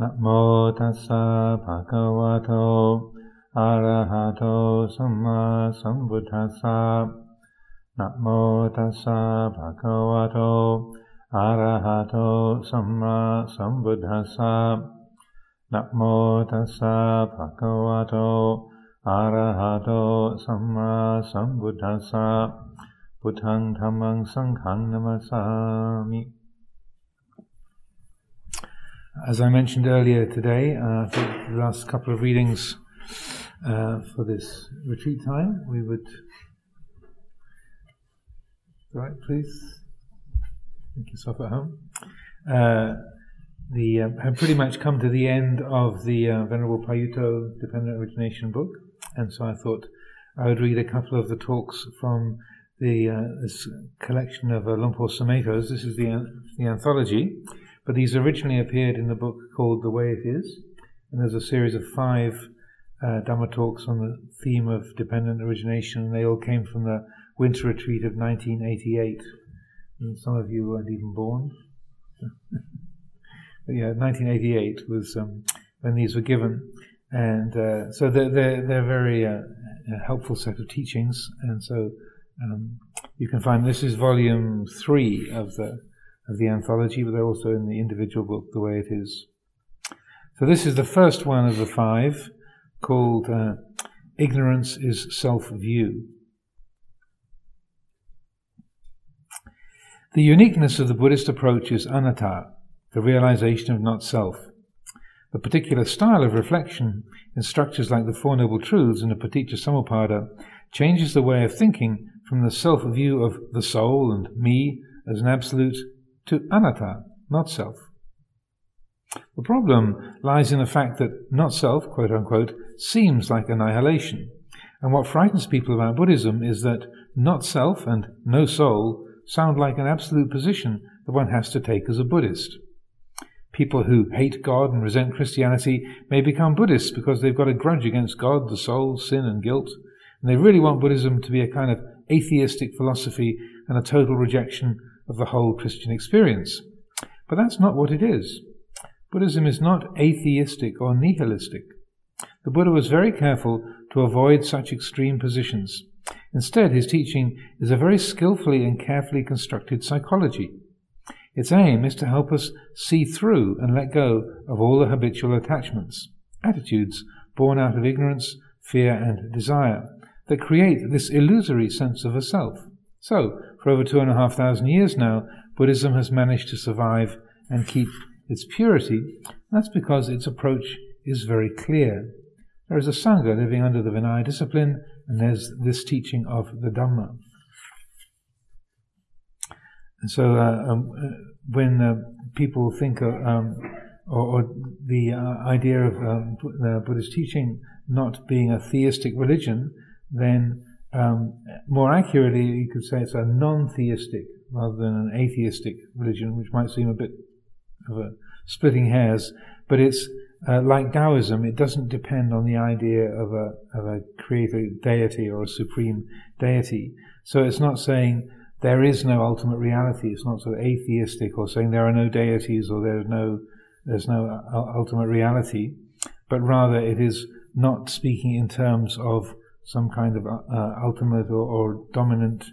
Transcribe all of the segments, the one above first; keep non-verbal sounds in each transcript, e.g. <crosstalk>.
นะโมตัสสะภะคะวะโต อะระหะโต สัมมาสัมพุทธัสสะนะโมตัสสะภะคะวะโต อะระหะโต สัมมาสัมพุทธัสสะนะโมตัสสะภะคะวะโต อะระหะโต สัมมาสัมพุทธัสสะพุทธังธัมมังสังฆังนะมสสามิ As I mentioned earlier today, uh, the last couple of readings uh, for this retreat time, we would. Right, please. Make yourself at home. Uh, the uh, have pretty much come to the end of the uh, Venerable Payutto Dependent Origination book, and so I thought I would read a couple of the talks from the uh, this collection of uh, Luang Por Sumedhos. This is the the anthology. But these originally appeared in the book called The Way It Is, and there's a series of five uh, Dhamma talks on the theme of dependent origination, and they all came from the winter retreat of 1988. And some of you weren't even born. <laughs> but yeah, 1988 was um, when these were given, and uh, so they're they're, they're very uh, helpful set of teachings, and so um, you can find this is volume three of the of the anthology, but they're also in the individual book the way it is. So this is the first one of the five, called uh, Ignorance is Self-View. The uniqueness of the Buddhist approach is anatta, the realization of not self. The particular style of reflection in structures like the Four Noble Truths and the Paticca Samuppada changes the way of thinking from the self view of the soul and me as an absolute to anatta, not self. The problem lies in the fact that not self, quote unquote, seems like annihilation. And what frightens people about Buddhism is that not self and no soul sound like an absolute position that one has to take as a Buddhist. People who hate God and resent Christianity may become Buddhists because they've got a grudge against God, the soul, sin, and guilt. And they really want Buddhism to be a kind of atheistic philosophy and a total rejection of the whole Christian experience. But that's not what it is. Buddhism is not atheistic or nihilistic. The Buddha was very careful to avoid such extreme positions. Instead, his teaching is a very skillfully and carefully constructed psychology. Its aim is to help us see through and let go of all the habitual attachments, attitudes born out of ignorance, fear, and desire that create this illusory sense of a self. So, for over two and a half thousand years now, Buddhism has managed to survive and keep its purity. That's because its approach is very clear. There is a Sangha living under the Vinaya discipline, and there's this teaching of the Dhamma. And so, uh, um, uh, when uh, people think of, um, or, or, the uh, idea of um, Buddhist teaching not being a theistic religion, then um, more accurately, you could say it's a non-theistic rather than an atheistic religion, which might seem a bit of a splitting hairs, but it's uh, like Taoism, it doesn't depend on the idea of a, of a creator deity or a supreme deity. So it's not saying there is no ultimate reality. It's not sort of atheistic or saying there are no deities or there's no, there's no uh, ultimate reality, but rather it is not speaking in terms of some kind of uh, ultimate or, or dominant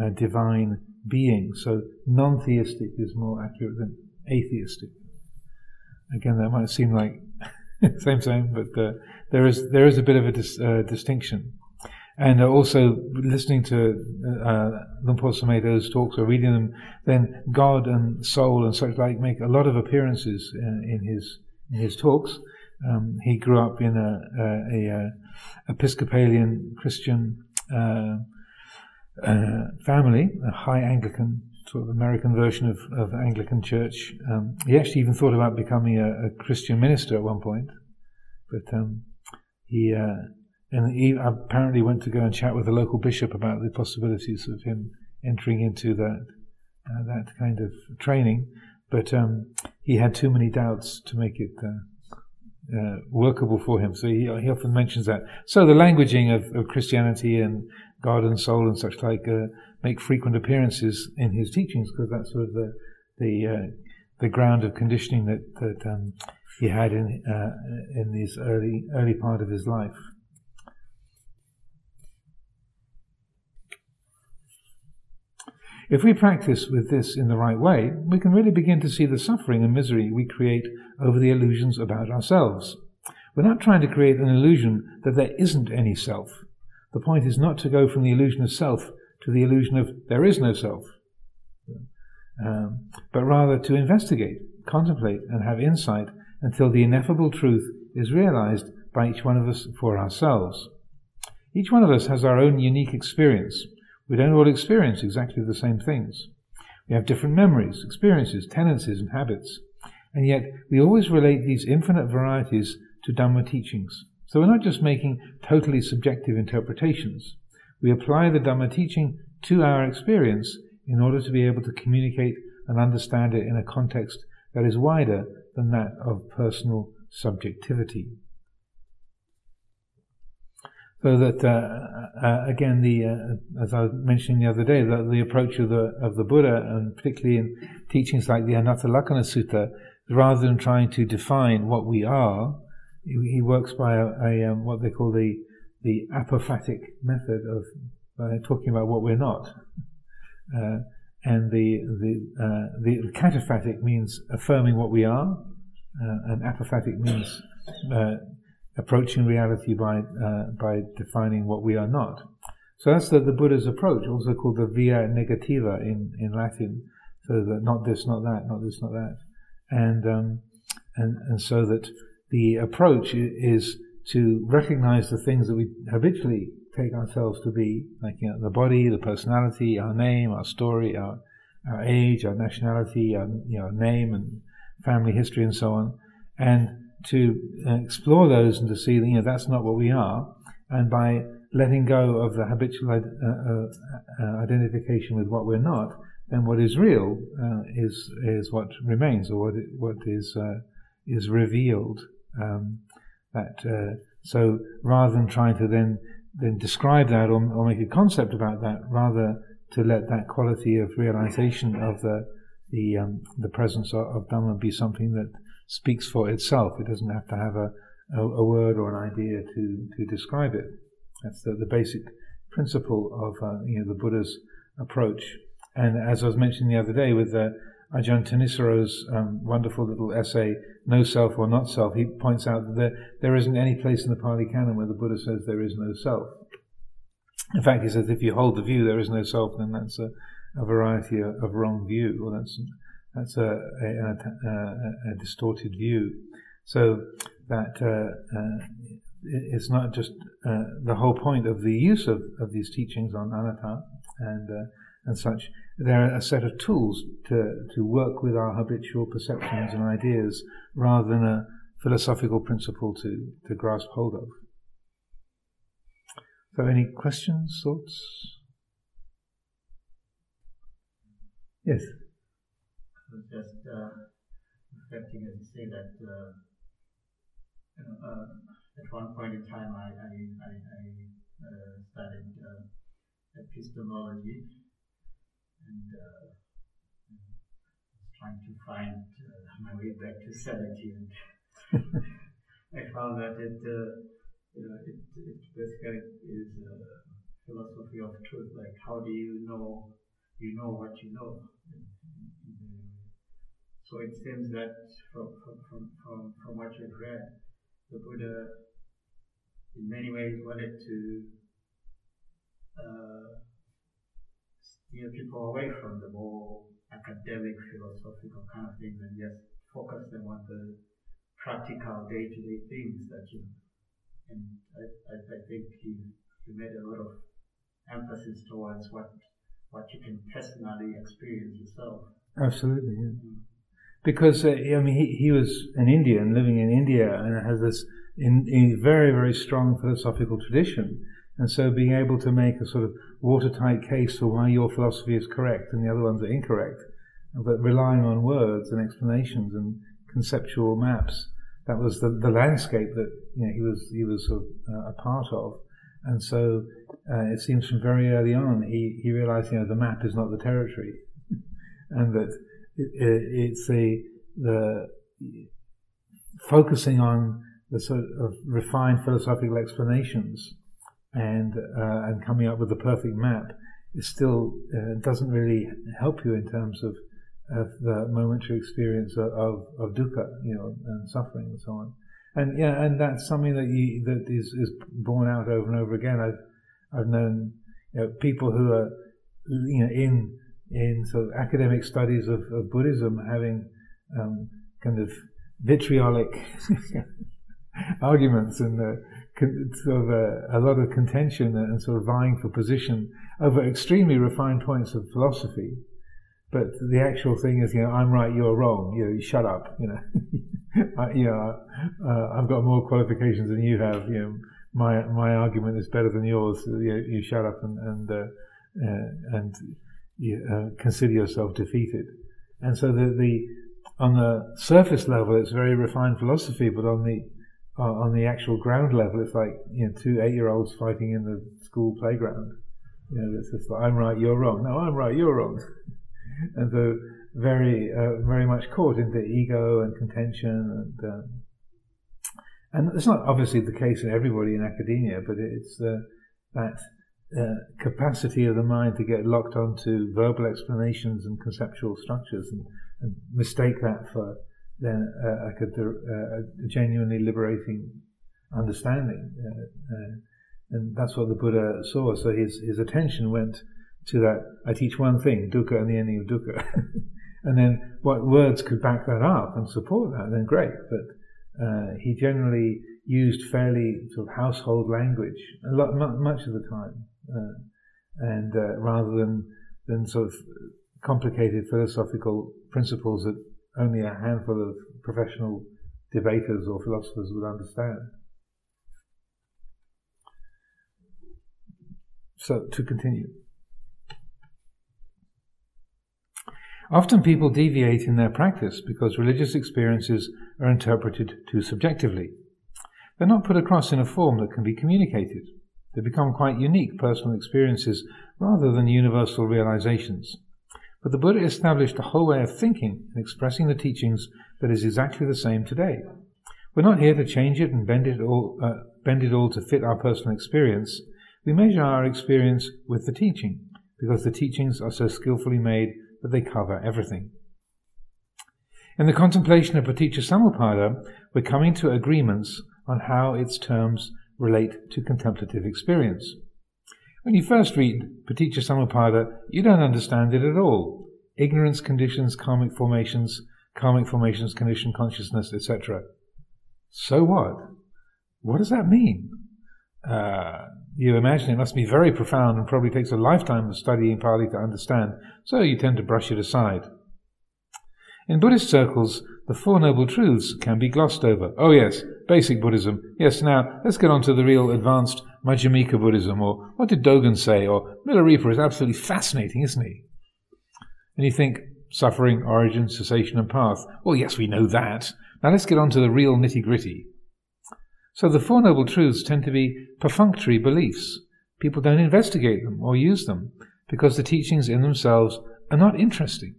uh, divine being. So non theistic is more accurate than atheistic. Again, that might seem like <laughs> same, same, but uh, there is there is a bit of a dis, uh, distinction. And uh, also listening to uh, Luang Por Sumedho's talks or reading them, then God and soul and such like make a lot of appearances in, in his in his talks. Um, he grew up in a, a, a Episcopalian Christian uh, uh, family, a high Anglican sort of American version of, of Anglican Church. Um, he actually even thought about becoming a, a Christian minister at one point, but um, he uh, and he apparently went to go and chat with the local bishop about the possibilities of him entering into that uh, that kind of training. But um, he had too many doubts to make it uh, workable for him. So he, he often mentions that. So the languaging of, of Christianity and God and soul and such like uh, make frequent appearances in his teachings because that's sort of the the uh, the ground of conditioning that that um, he had in uh, in this early early part of his life. If we practice with this in the right way, we can really begin to see the suffering and misery we create over the illusions about ourselves. We're not trying to create an illusion that there isn't any self. The point is not to go from the illusion of self to the illusion of there is no self, um, but rather to investigate, contemplate, and have insight until the ineffable truth is realized by each one of us for ourselves. Each one of us has our own unique experience. We don't all experience exactly the same things. We have different memories, experiences, tendencies, and habits. And yet, we always relate these infinite varieties to Dhamma teachings. So we're not just making totally subjective interpretations. We apply the Dhamma teaching to our experience in order to be able to communicate and understand it in a context that is wider than that of personal subjectivity. So that uh, uh, again, the uh, as I was mentioning the other day, the, the approach of the of the Buddha, and particularly in teachings like the Anattalakkhana Sutta, rather than trying to define what we are, he, works by a, a um, what they call the the apophatic method of talking about what we're not. Uh, and the the, uh, the cataphatic means affirming what we are, uh, and apophatic means uh, approaching reality by uh, by defining what we are not. So that's the, the Buddha's approach, also called the via negativa in, in Latin. So that not this, not that, not this, not that, and um, and and so that the approach is to recognize the things that we habitually take ourselves to be, like you know, the body, the personality, our name, our story, our, our age, our nationality, our you know, name and family history and so on, and to explore those and to see that you know, that's not what we are, and by letting go of the habitual uh, uh, uh, identification with what we're not, then what is real uh, is is what remains, or what what is uh, is revealed. Um, that uh, so rather than trying to then then describe that or, or make a concept about that, rather to let that quality of realization of the the um, the presence of, of Dhamma be something that speaks for itself. It doesn't have to have a, a, a word or an idea to, to describe it. That's the, the basic principle of uh, you know the Buddha's approach. And as I was mentioning the other day with uh, Ajahn Thanissaro's um, wonderful little essay, No Self or Not Self, he points out that there, there isn't any place in the Pali Canon where the Buddha says there is no self. In fact, he says if you hold the view there is no self, then that's a, a variety of, of, wrong view, or that's that's a, a, a distorted view. So that uh, uh, it's not just uh, the whole point of the use of, of these teachings on anatta and uh, and such. They're a set of tools to to work with our habitual perceptions and ideas, rather than a philosophical principle to to grasp hold of. So, any questions, thoughts? Yes. Just uh, reflecting you say that uh, you know, uh, at one point in time I, I, I, I uh, studied uh, epistemology and uh, was trying to find my way back to sanity and <laughs> I found that it you know, it, it basically is a philosophy of truth. Like, how do you know you know what you know? So it seems that from from from from, from what you've read, the Buddha, in many ways, wanted to uh, steer people away from the more academic, philosophical kind of things, and just focus them on the practical, day-to-day things that you know, and I, I, I think he, he made a lot of emphasis towards what what you can personally experience yourself. Absolutely, yeah. Mm. Because uh, I mean, he, he was an Indian living in India and has this in, in very very strong philosophical tradition, and so being able to make a sort of watertight case for why your philosophy is correct and the other ones are incorrect, but relying on words and explanations and conceptual maps that was the, the landscape that you know, he was he was sort of, uh, a part of, and so uh, it seems from very early on he, he realized you know the map is not the territory, <laughs> and that it, it, it's a the focusing on the sort of refined philosophical explanations and uh, and coming up with the perfect map it still uh, doesn't really help you in terms of of the momentary experience of, of, of dukkha, you know, and suffering and so on. And yeah, and that's something that you that is, is borne out over and over again. I've I've known you know, people who are you know in in sort of academic studies of, of Buddhism having um, kind of vitriolic <laughs> arguments and uh, sort of a, a, lot of contention and sort of vying for position over extremely refined points of philosophy. But the actual thing is, you know, I'm right, you're wrong. You know, you shut up. You know, <laughs> I, you know, uh, I've got more qualifications than you have. You know, my my argument is better than yours. You, you shut up and and uh, uh, and you, uh, consider yourself defeated. And so the the on the surface level, it's very refined philosophy, but on the uh, on the actual ground level, it's like you know two eight year olds fighting in the school playground. You know, it's just like I'm right, you're wrong. No, I'm right, you're wrong. <laughs> and so very uh, very much caught into ego and contention and um, and it's not obviously the case in everybody in academia, but it's uh, that uh, capacity of the mind to get locked onto verbal explanations and conceptual structures and, and mistake that for then uh, like a, uh, a, genuinely liberating understanding. Uh, uh, and that's what the Buddha saw. So his, his attention went to that I teach one thing, dukkha and the ending of dukkha. <laughs> and then what words could back that up and support that, then great. But he generally used fairly sort of household language a lot, much of the time, uh, and uh, rather than than sort of complicated philosophical principles that only a handful of professional debaters or philosophers would understand. So, to continue. Often people deviate in their practice because religious experiences are interpreted too subjectively. They're not put across in a form that can be communicated. They become quite unique personal experiences rather than universal realizations. But the Buddha established a whole way of thinking and expressing the teachings that is exactly the same today. We're not here to change it and bend it all, uh, bend it all to fit our personal experience. We measure our experience with the teaching because the teachings are so skillfully made that they cover everything. In the contemplation of Paticca Samuppada, we're coming to agreements on how its terms relate to contemplative experience. When you first read Paticca Samuppada, you don't understand it at all. Ignorance conditions karmic formations, karmic formations condition consciousness, etc. So what? What does that mean? Uh, you imagine it must be very profound and probably takes a lifetime of studying Pali to understand, so you tend to brush it aside. In Buddhist circles, the Four Noble Truths can be glossed over. Oh, yes, basic Buddhism. Yes, now let's get on to the real advanced Madhyamika Buddhism, or what did Dogen say, or Milarepa is absolutely fascinating, isn't he? And you think, suffering, origin, cessation, and path. Well, yes, we know that. Now let's get on to the real nitty gritty. So the Four Noble Truths tend to be perfunctory beliefs. People don't investigate them or use them because the teachings in themselves are not interesting.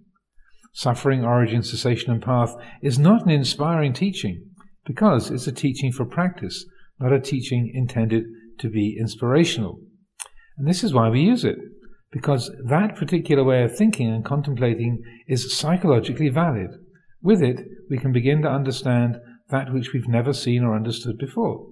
Suffering, origin, cessation, and path is not an inspiring teaching because it's a teaching for practice, not a teaching intended to be inspirational. And this is why we use it, because that particular way of thinking and contemplating is psychologically valid. With it, we can begin to understand that which we've never seen or understood before.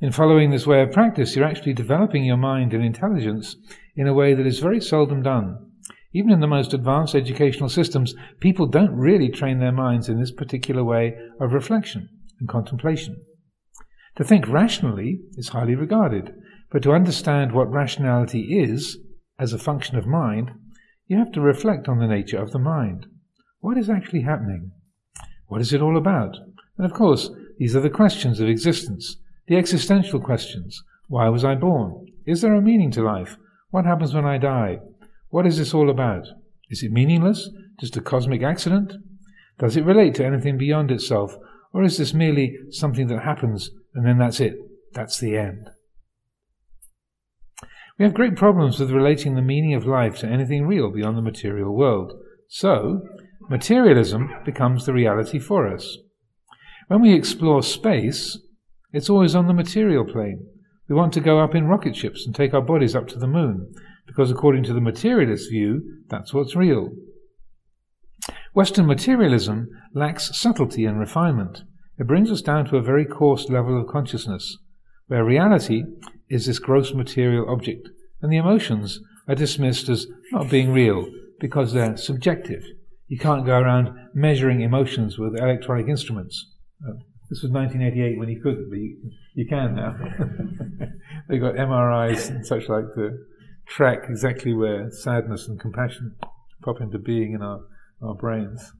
In following this way of practice, you're actually developing your mind and intelligence in a way that is very seldom done. Even in the most advanced educational systems, people don't really train their minds in this particular way of reflection and contemplation. To think rationally is highly regarded, but to understand what rationality is as a function of mind, you have to reflect on the nature of the mind. What is actually happening? What is it all about? And of course, these are the questions of existence, the existential questions. Why was I born? Is there a meaning to life? What happens when I die? What is this all about? Is it meaningless? Just a cosmic accident? Does it relate to anything beyond itself? Or is this merely something that happens and then that's it? That's the end. We have great problems with relating the meaning of life to anything real beyond the material world. So, materialism becomes the reality for us. When we explore space, it's always on the material plane. We want to go up in rocket ships and take our bodies up to the moon, because according to the materialist view, that's what's real. Western materialism lacks subtlety and refinement. It brings us down to a very coarse level of consciousness, where reality is this gross material object, and the emotions are dismissed as not being real because they're subjective. You can't go around measuring emotions with electronic instruments. Uh, this was 1988 when you couldn't, but you, you can now. <laughs> They've got MRIs and such like to track exactly where sadness and compassion pop into being in our, our brains.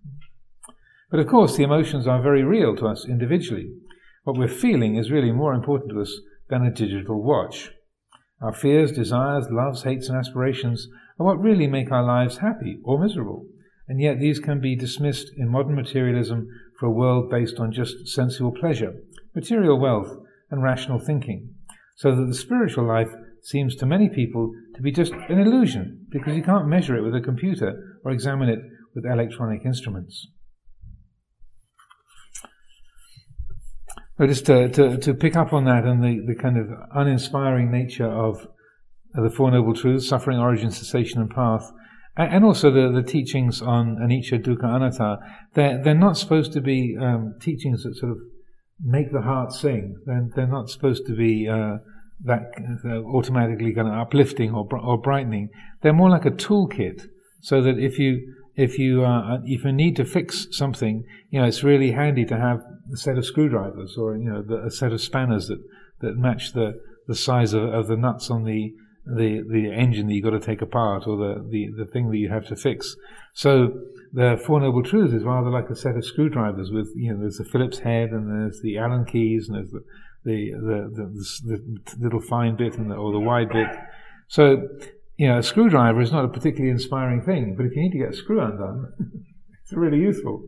But of course, the emotions are very real to us individually. What we're feeling is really more important to us than a digital watch. Our fears, desires, loves, hates, and aspirations are what really make our lives happy or miserable. And yet these can be dismissed in modern materialism for a world based on just sensual pleasure, material wealth, and rational thinking. So that the spiritual life seems to many people to be just an illusion because you can't measure it with a computer or examine it with electronic instruments. But just to, to, to, pick up on that and the, the kind of uninspiring nature of, the Four Noble Truths, suffering, origin, cessation, and path, and also the, the teachings on anicca, dukkha, anatta, they're, they're not supposed to be um, teachings that sort of make the heart sing. They're, they're not supposed to be uh, that uh, automatically kind of uplifting or, or brightening. They're more like a toolkit, so that if you if you uh, if you need to fix something, you know it's really handy to have a set of screwdrivers or you know the, a set of spanners that, that match the, the size of, of the nuts on the the the engine that you've got to take apart or the, the, the thing that you have to fix. So the Four Noble Truths is rather like a set of screwdrivers with you know there's the Phillips head and there's the Allen keys and there's the the the, the, the little fine bit and the, or the wide bit. So you know, a screwdriver is not a particularly inspiring thing, but if you need to get a screw undone, <laughs> it's really useful.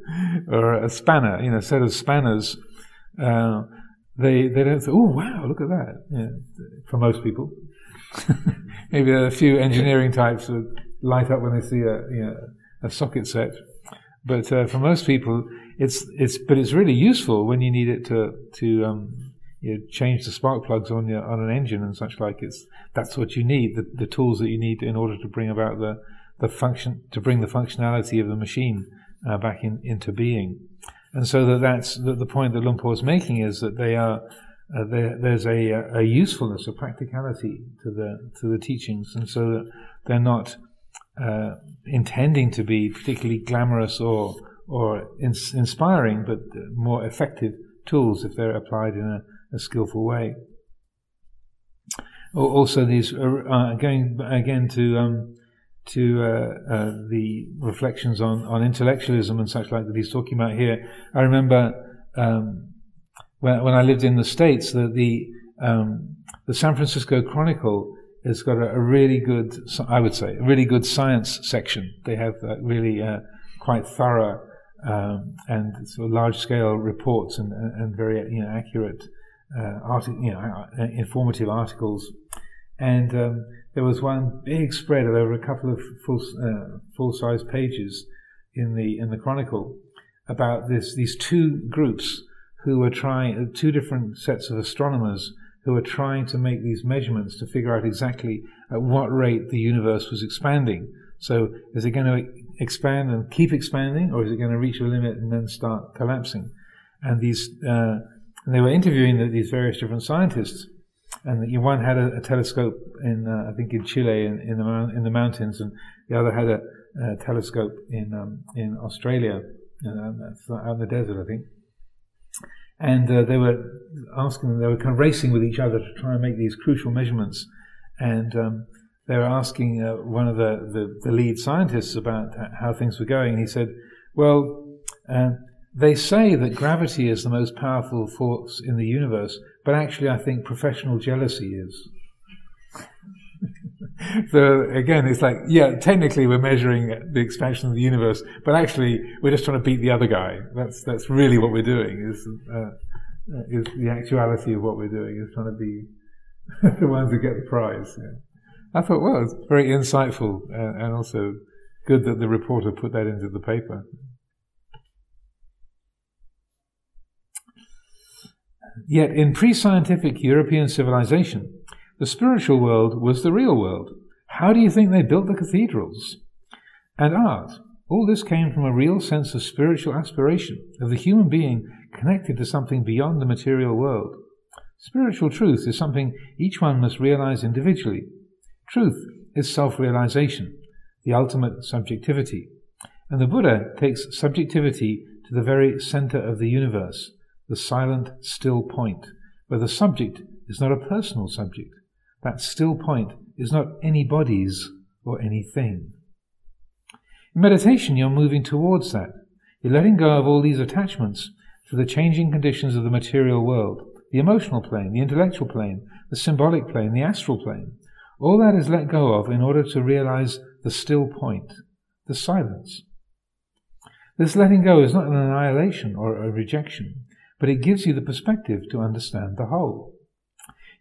Or a spanner, you know, a set of spanners, uh, they, they don't say, oh, wow, look at that, yeah, for most people. <laughs> Maybe a few engineering types would light up when they see a, you know, a socket set. But uh, for most people, it's, it's, but it's really useful when you need it to, to um, you change the spark plugs on your on an engine and such like. It's that's what you need the, the tools that you need in order to bring about the the function to bring the functionality of the machine uh, back in, into being. And so that that's the, the point that Luang Por is making is that they are uh, there's a, a usefulness, a practicality to the to the teachings, and so that they're not uh, intending to be particularly glamorous or or ins- inspiring, but more effective tools if they're applied in a a skillful way. Also, these uh, uh, going again to um, to uh, uh, the reflections on, on intellectualism and such like that he's talking about here. I remember um, when, when I lived in the States that the um, the San Francisco Chronicle has got a, a, really good, I would say, a really good science section. They have really uh, quite thorough um, and sort of large scale reports and, and very you know, accurate uh, arti- you know, uh, informative articles, and um, there was one big spread of over a couple of full uh, full size pages in the in the Chronicle about this these two groups who were trying two different sets of astronomers who were trying to make these measurements to figure out exactly at what rate the universe was expanding. So is it going to expand and keep expanding, or is it going to reach a limit and then start collapsing? And these uh, and they were interviewing the, these various different scientists. And one had a, a telescope in, uh, I think, in Chile, in, in, the in the mountains, and the other had a, a telescope in um, in Australia, uh, out in the desert, I think. And uh, they were asking, they were kind of racing with each other to try and make these crucial measurements. And um, they were asking uh, one of the, the, the, lead scientists about how things were going. And he said, "Well, uh, they say that gravity is the most powerful force in the universe, but actually, I think professional jealousy is. <laughs> so again, it's like, yeah, technically we're measuring the expansion of the universe, but actually we're just trying to beat the other guy. That's that's really what we're doing. Is uh, is the actuality of what we're doing is trying to be <laughs> the ones that get the prize. Yeah. I thought, well, it's very insightful and, and also good that the reporter put that into the paper. Yet in pre scientific European civilization, the spiritual world was the real world. How do you think they built the cathedrals? And art. All this came from a real sense of spiritual aspiration, of the human being connected to something beyond the material world. Spiritual truth is something each one must realize individually. Truth is self realization, the ultimate subjectivity. And the Buddha takes subjectivity to the very center of the universe, the silent, still point, where the subject is not a personal subject. That still point is not anybody's or anything. In meditation, you're moving towards that. You're letting go of all these attachments to the changing conditions of the material world the emotional plane, the intellectual plane, the symbolic plane, the astral plane. All that is let go of in order to realize the still point, the silence. This letting go is not an annihilation or a rejection, but it gives you the perspective to understand the whole.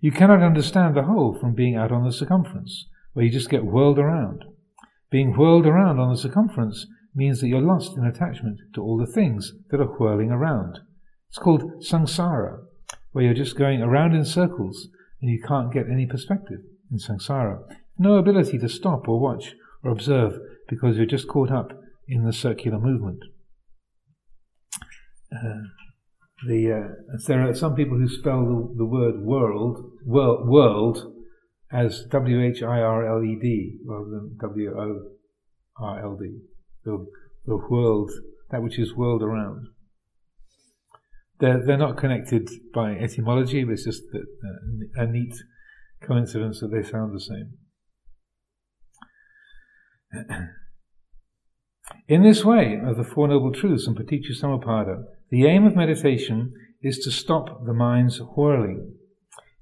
You cannot understand the whole from being out on the circumference, where you just get whirled around. Being whirled around on the circumference means that you're lost in attachment to all the things that are whirling around. It's called samsara, where you're just going around in circles and you can't get any perspective in samsara. No ability to stop or watch or observe because you're just caught up in the circular movement. Uh, the, uh, there are some people who spell the, the word world, world, world as W H I R L E D rather than W O R L D. The, the world, that which is world around. They're, they're not connected by etymology, but it's just a, a neat coincidence that they sound the same. <clears throat> In this way of the Four Noble Truths and Paticca Samuppada, the aim of meditation is to stop the mind's whirling.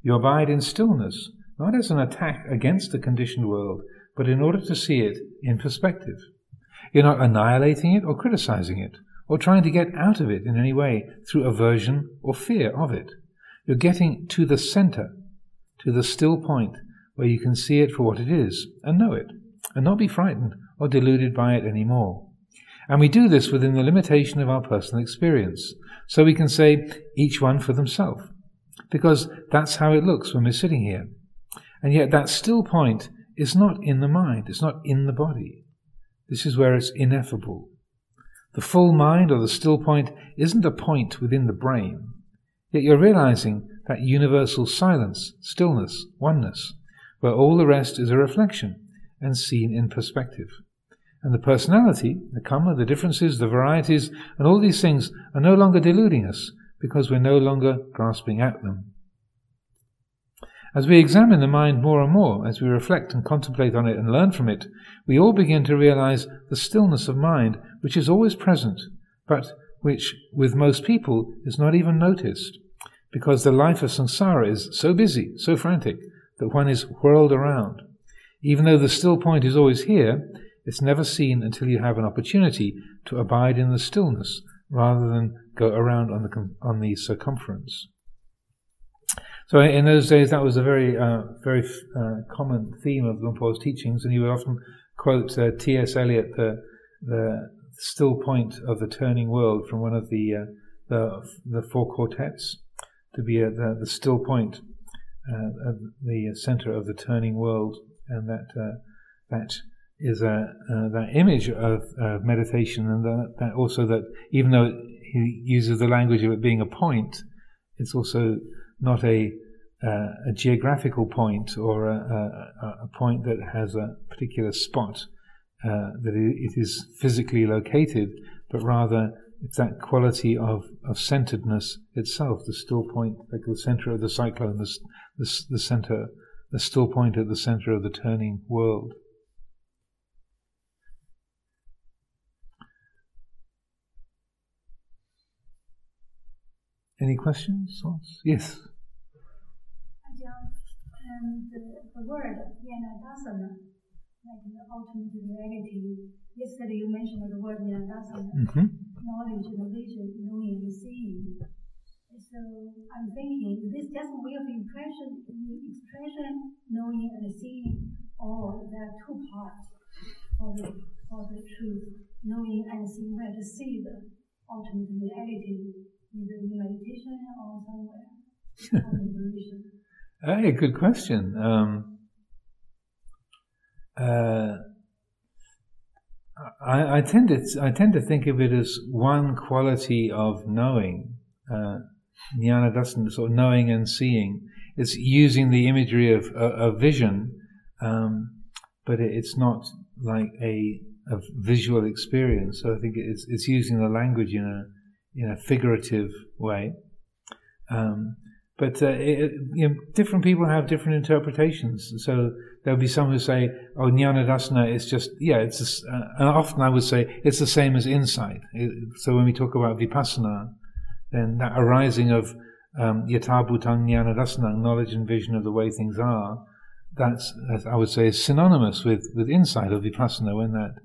You abide in stillness, not as an attack against the conditioned world, but in order to see it in perspective. You're not annihilating it or criticizing it, or trying to get out of it in any way through aversion or fear of it. You're getting to the center, to the still point where you can see it for what it is and know it, and not be frightened or deluded by it any more. And we do this within the limitation of our personal experience. So we can say, each one for themselves. Because that's how it looks when we're sitting here. And yet that still point is not in the mind, it's not in the body. This is where it's ineffable. The full mind or the still point isn't a point within the brain, yet you're realizing that universal silence, stillness, oneness, where all the rest is a reflection and seen in perspective. And the personality, the karma, the differences, the varieties, and all these things are no longer deluding us because we're no longer grasping at them. As we examine the mind more and more, as we reflect and contemplate on it and learn from it, we all begin to realize the stillness of mind which is always present, but which, with most people, is not even noticed, because the life of samsara is so busy, so frantic, that one is whirled around. Even though the still point is always here, it's never seen until you have an opportunity to abide in the stillness rather than go around on the, on the circumference. So in those days, that was a very, uh, very uh, common theme of Luang Por's teachings, and he would often quote uh, T.S. Eliot, the, the still point of the turning world, from one of the uh, the, the four quartets, to be the, the still point uh, at the center of the turning world, and that uh, that is a that image of meditation, and that, that also that even though he uses the language of it being a point, it's also not a uh, a geographical point or a, a, a, point that has a particular spot uh, that it is physically located, but rather it's that quality of, of centeredness itself, the still point, like the center of the cyclone, the, the, the center, the still point at the center of the turning world. Any questions? Thoughts? Yes. And the, the word jnana dasana, like the ultimate reality. Yesterday you mentioned the word jnana dasana, mm-hmm. knowledge, vision, knowing, and seeing. So I'm thinking, is this just a way of impression, expression, knowing and seeing, or there are two parts for the, for the truth, knowing and seeing, where to see the ultimate reality either in meditation <laughs> or somewhere. hey, good question. Um, uh, I, I, tend to I tend to think of it as one quality of knowing, uh, jnana sort of knowing and seeing. It's using the imagery of a, vision, um, but it, it's not like a, a visual experience. So I think it's it's using the language in a in a figurative way. Um, but uh, it, you know, different people have different interpretations. So there'll be some who say, "Oh, jnana dasana is just yeah." It's just, uh, and often I would say it's the same as insight. It, so when we talk about vipassana, then that arising of um, yatabhutang jnana dasana, knowledge and vision of the way things are, that's I would say is synonymous with with insight of vipassana. When that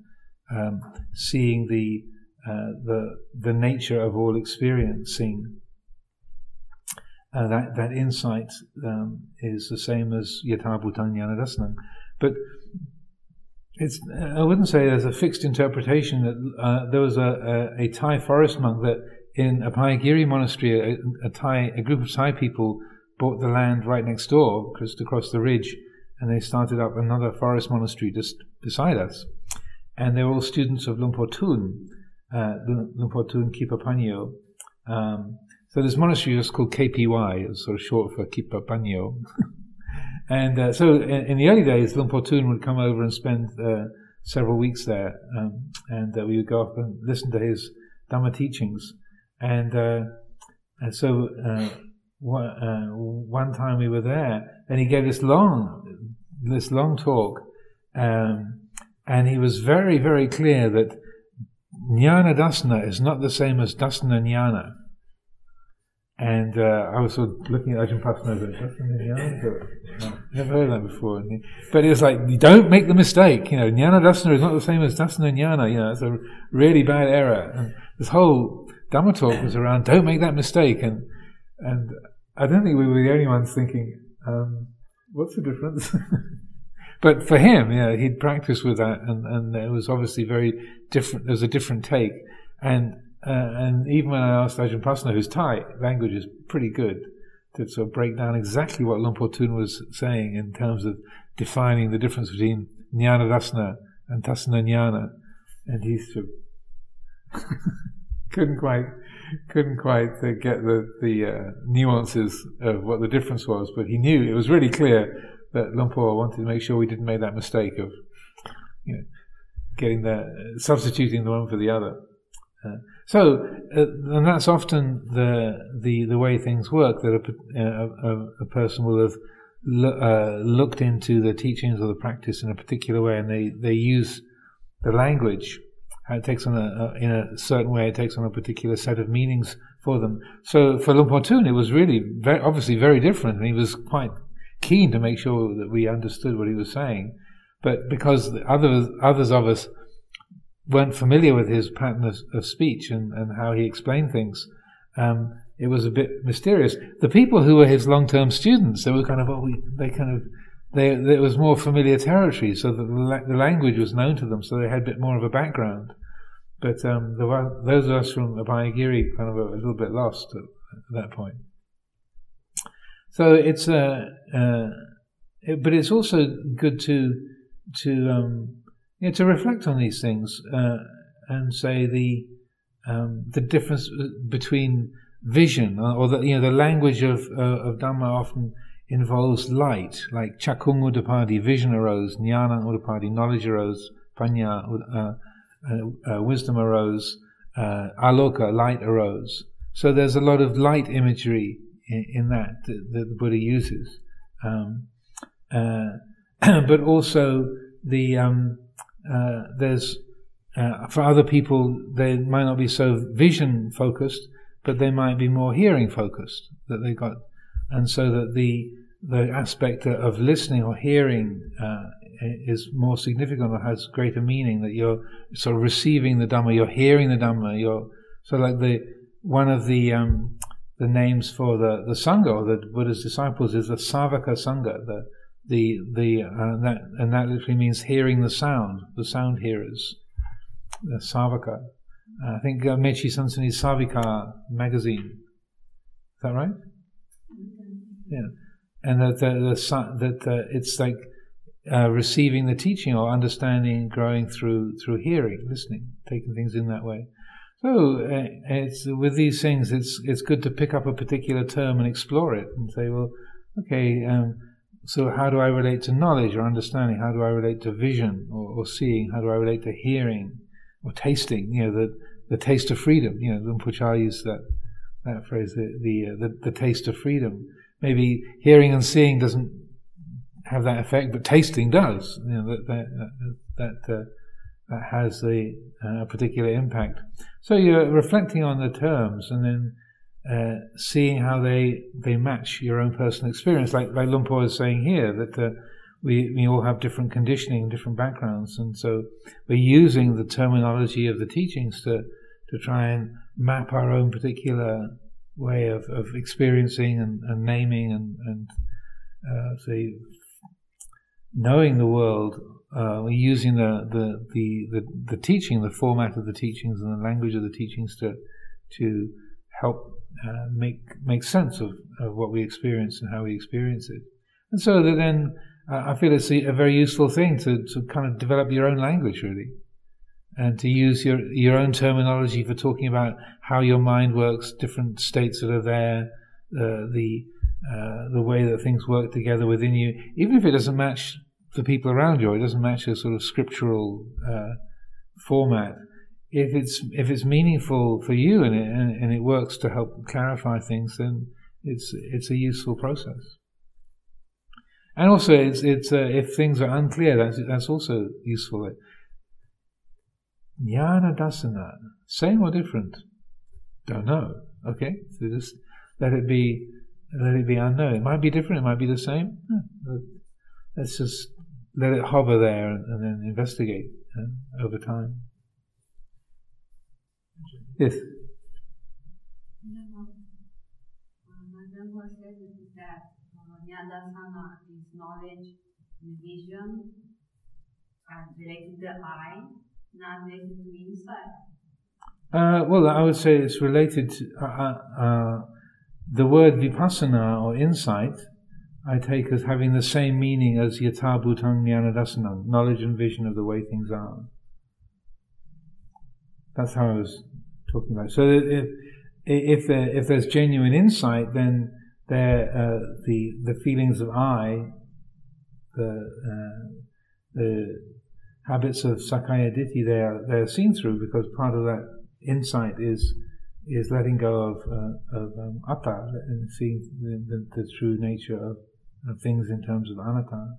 um, seeing the uh, the the nature of all experiencing. Uh, that that insight um, is the same as yatha bhutang jnana But it's I wouldn't say there's a fixed interpretation that uh, there was a, a, a, Thai forest monk that in Abhayagiri monastery, a, a, Thai a group of Thai people bought the land right next door, just across the ridge, and they started up another forest monastery just beside us. And they were all students of Luang Por Thun, uh, Kipapanyo. Um, so this monastery was called KPY, it's sort of short for Kipa Panyo. <laughs> and uh, so in, in, the early days, Luang Por would come over and spend uh, several weeks there, um, and uh, we would go up and listen to his Dhamma teachings. And, uh, and so one, uh, one time we were there, and he gave this long, this long talk, um, and he was very, very clear that jnana dasana is not the same as dasana jnana. And uh, I was sort of looking at Ajahn going, never heard that before. But it was like, don't make the mistake. You know, jnana dasana is not the same as dasana jnana. You know, it's a really bad error. And this whole Dhamma talk was around, don't make that mistake. And and I don't think we were the only ones thinking, um, what's the difference? <laughs> but for him, yeah, he'd practiced with that, and, and it was obviously very different. There was a different take. And uh, and even when I asked Ajahn Pasanno, whose Thai language is pretty good, to sort of break down exactly what Luang Por Thun was saying in terms of defining the difference between jnana dasana and dasana jnana, and he sort of <laughs> couldn't quite couldn't quite uh, get the the uh, nuances of what the difference was, but he knew it was really clear that Luang Por wanted to make sure we didn't make that mistake of you know getting the substituting the one for the other. Uh, so, uh, and that's often the, the the way things work. That a, a, a person will have lo- uh, looked into the teachings or the practice in a particular way, and they, they use the language. It takes on a, in a certain way. It takes on a particular set of meanings for them. So for Luang Por Thun, it was really very, obviously very different, and he was quite keen to make sure that we understood what he was saying. But because the others others of us weren't familiar with his pattern of, of speech and, and how he explained things, um, it was a bit mysterious. The people who were his long-term students, they were kind of, oh, they kind of, they, it was more familiar territory, so that the, the, language was known to them, so they had a bit more of a background. But um, were, those of us from Abhayagiri kind of a, a little bit lost at, at, that point. So it's, uh, uh, it, but it's also good to to um, you know, to reflect on these things uh, and say the um, the difference between vision uh, or the you know the language of uh, of Dhamma often involves light, like chakung udapadi, vision arose, jnana udapadi, knowledge arose, panya, uh, uh, uh, wisdom arose, aloka, light arose. So there's a lot of light imagery in, that, that, the Buddha uses, um, <clears throat> but also the um, uh, there's uh, for other people they might not be so vision focused, but they might be more hearing focused. That they got, and so that the the aspect of listening or hearing uh, is more significant or has greater meaning. That you're sort of receiving the Dhamma, you're hearing the Dhamma. You're so like the one of the um, the names for the the sangha or the Buddha's disciples is the Savaka Sangha, the the the uh, that and that literally means hearing the sound, the sound hearers, the savaka. Uh, I think uh, Mechi Sansani Savika magazine. Is that right? Yeah, and that the, the that uh, it's like uh, receiving the teaching or understanding, growing through through hearing, listening, taking things in that way. So uh, it's with these things, it's it's good to pick up a particular term and explore it and say, well, okay, um, so how do I relate to knowledge or understanding? How do I relate to vision or, or seeing? How do I relate to hearing or tasting? You know, the the taste of freedom. You know, Chah used that that phrase, the the, uh, the the taste of freedom. Maybe hearing and seeing doesn't have that effect, but tasting does. You know, that that that, uh, that has a, a particular impact. So you're reflecting on the terms and then uh, seeing how they they match your own personal experience. Like like Luang Por is saying here that uh, we we all have different conditioning, different backgrounds, and so we're using the terminology of the teachings to to try and map our own particular way of, of experiencing and, and naming and and uh, say knowing the world. Uh, using the, the, the, the, the teaching, the format of the teachings, and the language of the teachings to to help uh, make make sense of, of what we experience and how we experience it. And so that then uh, I feel it's a, a, very useful thing to, to kind of develop your own language really, and to use your your own terminology for talking about how your mind works, different states that are there, uh, the uh, the way that things work together within you, even if it doesn't match the people around you, it doesn't match a sort of scriptural uh, format if it's if it's meaningful for you and it and, and, it works to help clarify things, then it's it's a useful process. And also, it's it's uh, if things are unclear, that's that's also useful. Jnana dasana, same or different? Don't know. Okay, so just let it be let it be unknown. It might be different. It might be the same. Let's just let it hover there and, and then investigate uh, over time. Yes. Uh, well, I would say it's related to uh, uh, uh, the word vipassana or insight. I take as having the same meaning as yatha bhutang knowledge and vision of the way things are. That's how I was talking about. So if if there, if there's genuine insight, then there uh, the the feelings of I, the uh, the habits of sakkaya ditthi, they are they are seen through because part of that insight is is letting go of uh, of um, atta and seeing the, the, the true nature of, of, things in terms of anatta.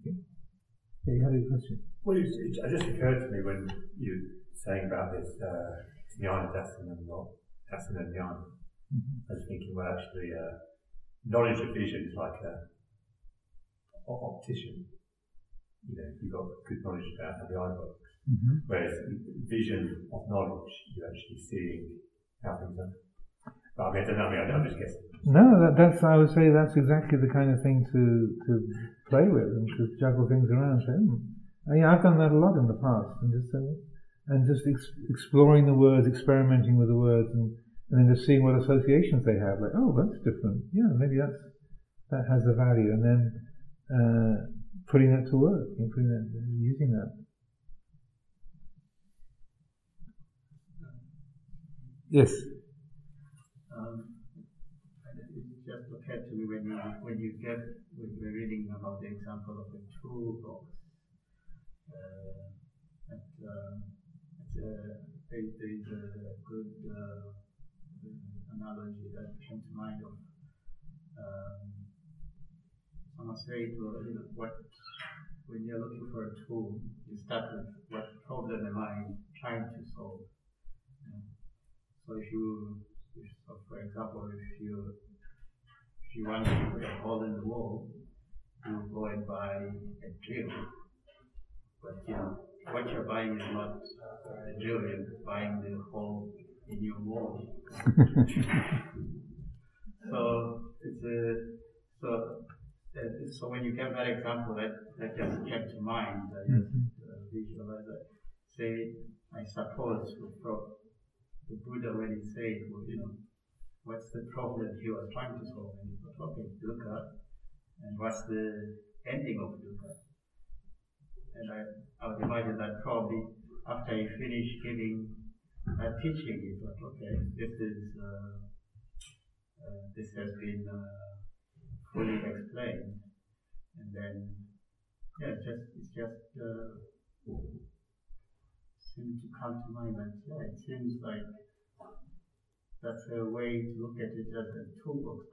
Okay. Yeah, you had a question. Well, it, it just occurred to me when you were saying about this uh, jnana dasana and not dasana jnana. Mm-hmm. I was thinking, well, actually, uh, knowledge of vision is like a, a optician. You know, you've got good knowledge about how the eye works. Mm-hmm. Whereas vision of knowledge, you're actually seeing how things are. No, that, that's, I would say that's exactly the kind of thing to, to play with and to juggle things around. So, yeah, I've done that a lot in the past and just say, and just ex- exploring the words, experimenting with the words, and, and then just seeing what associations they have. Like, oh, that's different. Yeah, maybe that's that has a value, and then uh, putting that to work, and putting that, using that. Yes. Um, it just occurred to me when you when you get when you're reading about the example of the toolbox. Uh, that, um, uh, a good uh, analogy that came to mind of um, someone said, well, you know, what when you're looking for a tool, you start with what problem am I trying to solve? So if you, for example, if you if you want to put a hole in the wall, you go and buy a drill. But you know, what you're buying is not a drill, you're buying the hole in your wall. <laughs> so it's a so uh, so when you give that example, that that just came to mind. I just mm-hmm. uh, visualize it. Say, I suppose for the Buddha when he said, well, you know, what's the problem he was trying to solve? And he thought, okay, dukkha, and what's the ending of dukkha? And I, I imagine that probably after he finished giving that teaching, he thought, okay, this is uh, uh, this has been uh, fully explained, and then yeah, it's just it's just uh, seemed to come to mind that yeah, it seems like that's a way to look at it as a toolbox.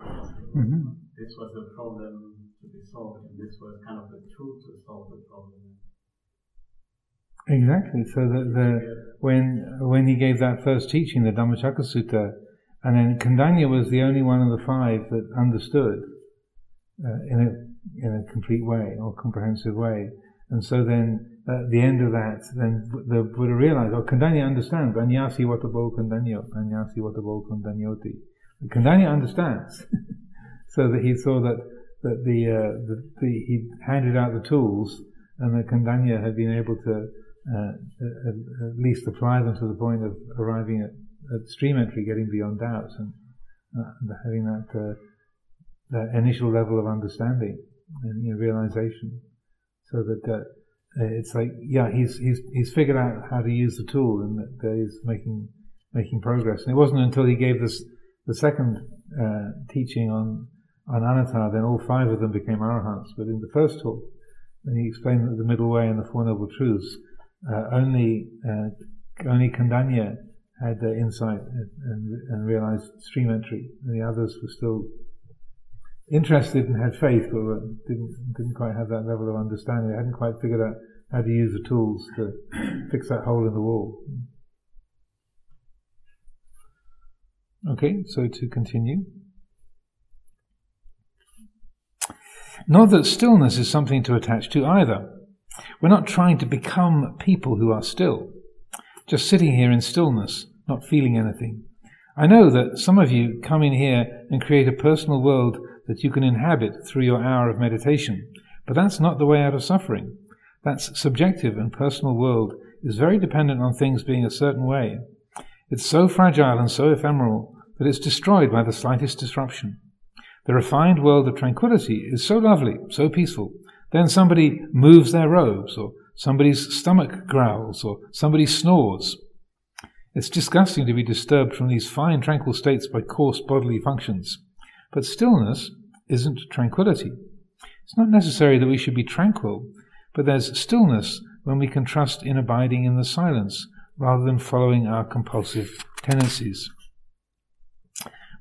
Mm-hmm. This was a problem to be solved, and this was kind of the tool to solve the problem. Exactly. So the, the when when he gave that first teaching, the Dhammacakka Sutta, and then Kondanya was the only one of the five that understood uh, in a in a complete way or comprehensive way. And so then at the end of that, then the Buddha realized, oh, Kondanya understands. Anyasi watabo kondanyo. Anyasi watabo kondanyoti. Kondanya understands. <laughs> so that he saw that, that the, uh, the, the, he handed out the tools and that Kondanya had been able to uh, at, at, least apply them to the point of arriving at, at stream entry, getting beyond doubts and, uh, having that, uh, that initial level of understanding and you know, realization. So that uh, it's like, yeah, he's he's he's figured out how to use the tool, and that he's making making progress. And it wasn't until he gave this the second uh, teaching on on anatta, then all five of them became arahants. But in the first talk, when he explained the middle way and the four noble truths, uh, only uh, only Kondanya had the insight and, and, and realized stream entry, and the others were still interested and had faith, but didn't didn't quite have that level of understanding. They hadn't quite figured out how to use the tools to <clears throat> fix that hole in the wall. Okay, so to continue. Not that stillness is something to attach to either. We're not trying to become people who are still, just sitting here in stillness, not feeling anything. I know that some of you come in here and create a personal world that you can inhabit through your hour of meditation. But that's not the way out of suffering. That's subjective and personal world is very dependent on things being a certain way. It's so fragile and so ephemeral that it's destroyed by the slightest disruption. The refined world of tranquility is so lovely, so peaceful. Then somebody moves their robes, or somebody's stomach growls, or somebody snores. It's disgusting to be disturbed from these fine tranquil states by coarse bodily functions. But stillness isn't tranquility. It's not necessary that we should be tranquil, but there's stillness when we can trust in abiding in the silence rather than following our compulsive tendencies.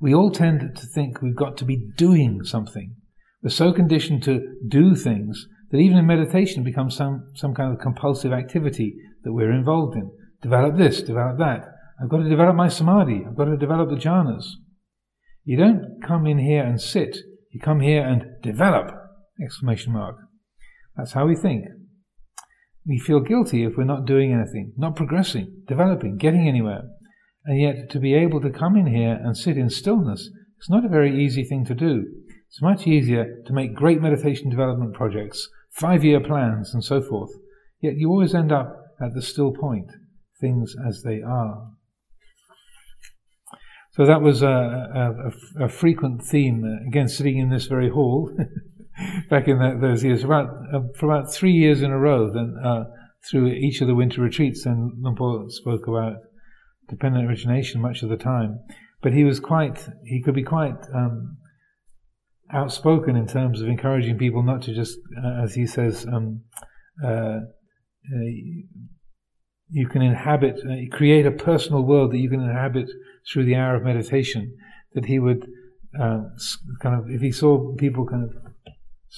We all tend to think we've got to be doing something. We're so conditioned to do things that even in meditation becomes some, some kind of compulsive activity that we're involved in. Develop this, develop that. I've got to develop my samadhi. I've got to develop the jhanas. You don't come in here and sit. You come here and develop! Exclamation mark. That's how we think. We feel guilty if we're not doing anything, not progressing, developing, getting anywhere. And yet, to be able to come in here and sit in stillness is not a very easy thing to do. It's much easier to make great meditation development projects, five year plans, and so forth. Yet you always end up at the still point, things as they are. So that was a, a, a frequent theme, uh, again, sitting in this very hall <laughs> back in those years, about, uh, for about three years in a row, then uh, through each of the winter retreats, and Luang Por spoke about dependent origination much of the time. But he was quite, he could be quite um, outspoken in terms of encouraging people not to just, uh, as he says, um, uh, uh you can inhabit, create a personal world that you can inhabit through the hour of meditation, that he would uh, kind of, if he saw people kind of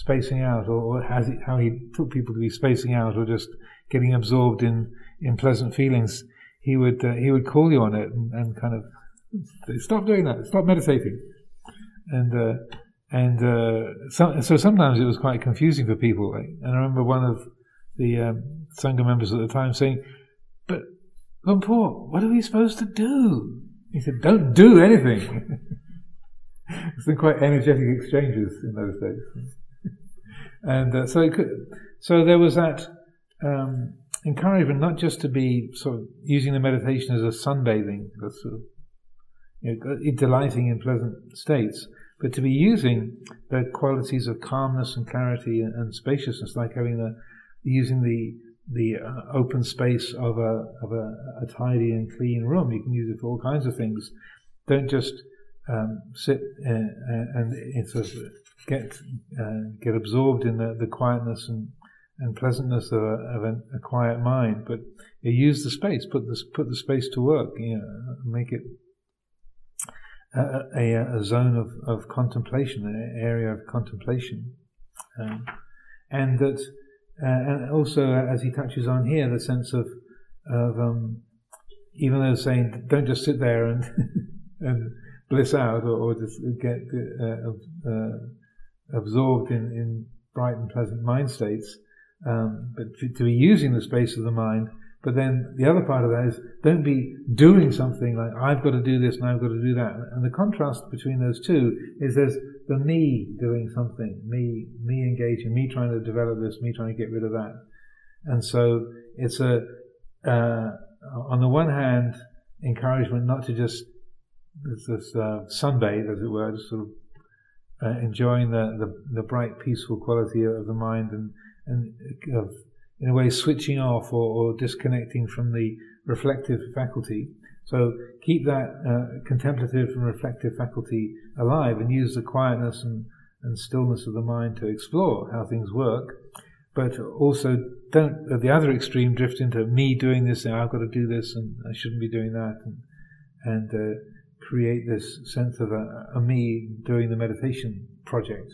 spacing out, or, he, how he took people to be spacing out, or just getting absorbed in, in pleasant feelings, he would uh, he would call you on it and, and, kind of stop doing that, stop meditating, and uh, and uh, so, so sometimes it was quite confusing for people. And I remember one of the um, sangha members at the time saying, "But Luang Por, what are we supposed to do?" He said, don't do anything. <laughs> it's been quite energetic exchanges in those days. And uh, so, could, so there was that um, encouragement not just to be sort of using the meditation as a sunbathing, sort of, you know, delighting in pleasant states, but to be using the qualities of calmness and clarity and, and spaciousness, like having the using the the uh, open space of a of a, a, tidy and clean room. You can use it for all kinds of things. Don't just um, sit uh, uh and, and of get uh, get absorbed in the, the quietness and, and pleasantness of, a, of a, a quiet mind, but use the space, put the put the space to work. You know, make it a, a, a zone of, of contemplation, an area of contemplation, um, and that, uh, and also uh, as he touches on here, the sense of of um, even though saying don't just sit there and <laughs> and bliss out or, or just get uh, uh, absorbed in, in bright and pleasant mind states, um, but to, be using the space of the mind but then the other part of that is don't be doing something like I've got to do this and I've got to do that. And the contrast between those two is there's the me doing something, me me engaging, me trying to develop this, me trying to get rid of that. And so it's a uh, on the one hand encouragement not to just this, this uh, sunbathe, as it were, just sort of uh, enjoying the, the, the bright, peaceful quality of the mind and and of in a way switching off or, or disconnecting from the reflective faculty. So keep that uh, contemplative and reflective faculty alive and use the quietness and, and stillness of the mind to explore how things work. But also don't, at the other extreme, drift into me doing this and I've got to do this and I shouldn't be doing that and, and uh, create this sense of a, a, me doing the meditation project.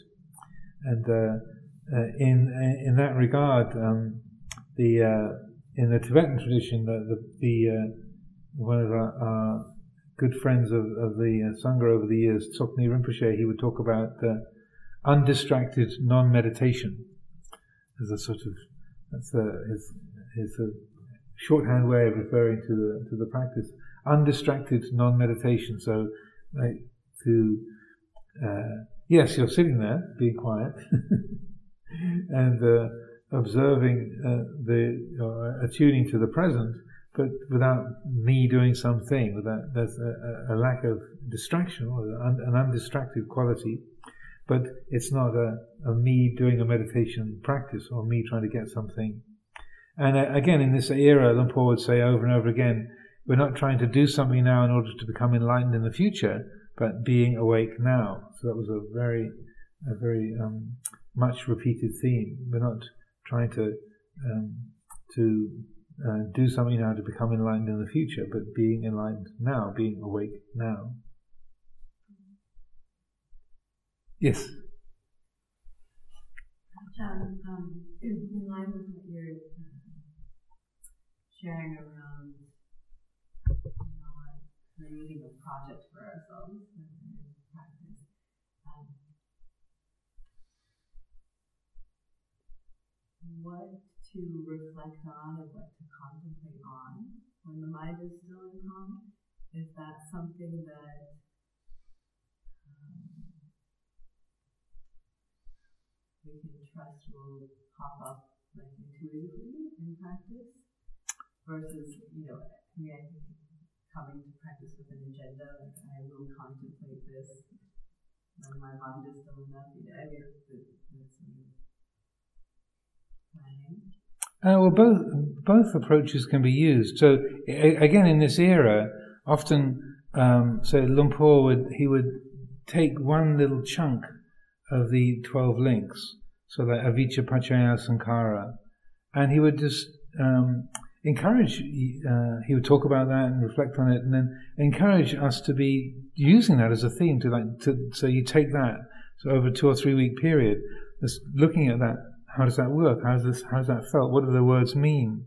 And uh, uh in in that regard, um, the uh, in the Tibetan tradition, the the, the uh, one of our, our, good friends of, of the uh, sangha over the years, Tsoknyi Rinpoche, he would talk about undistracted non-meditation as a sort of that's a, his his a shorthand way of referring to the to the practice. Undistracted non-meditation. So, like to uh, yes, you're sitting there, being quiet, <laughs> and uh, observing uh, the attuning to the present, but without me doing something, without there's a, a lack of distraction or an undistracted quality. But it's not a, a, me doing a meditation practice or me trying to get something. And uh, again, in this era, Luang Por would say over and over again, we're not trying to do something now in order to become enlightened in the future, but being awake now. So that was a very, a very um, much repeated theme. We're not trying to um, to uh, do something now to become enlightened in the future, but being enlightened now, being awake now. Yes. John, um, in line with what you're sharing around creating a project for ourselves in practice, um, what to reflect on and what to contemplate on when the mind is still in calm? Is that something that um, we can trust will pop up like intuitively in practice? Versus, you know, I mean, I think coming to practice with an agenda, like I will contemplate this my mind is still enough. You know, I mean, it's, it's, uh, well, both both approaches can be used. So again, in this era, often, um, so Luang Por would he would take one little chunk of the twelve links, so that avijja paccaya sankhara, and he would just um, encourage. Uh, he would talk about that and reflect on it, and then encourage us to be using that as a theme. To like, to, so you take that so over a two or three week period, just looking at that how does that work? How does, this, how does that felt? What do the words mean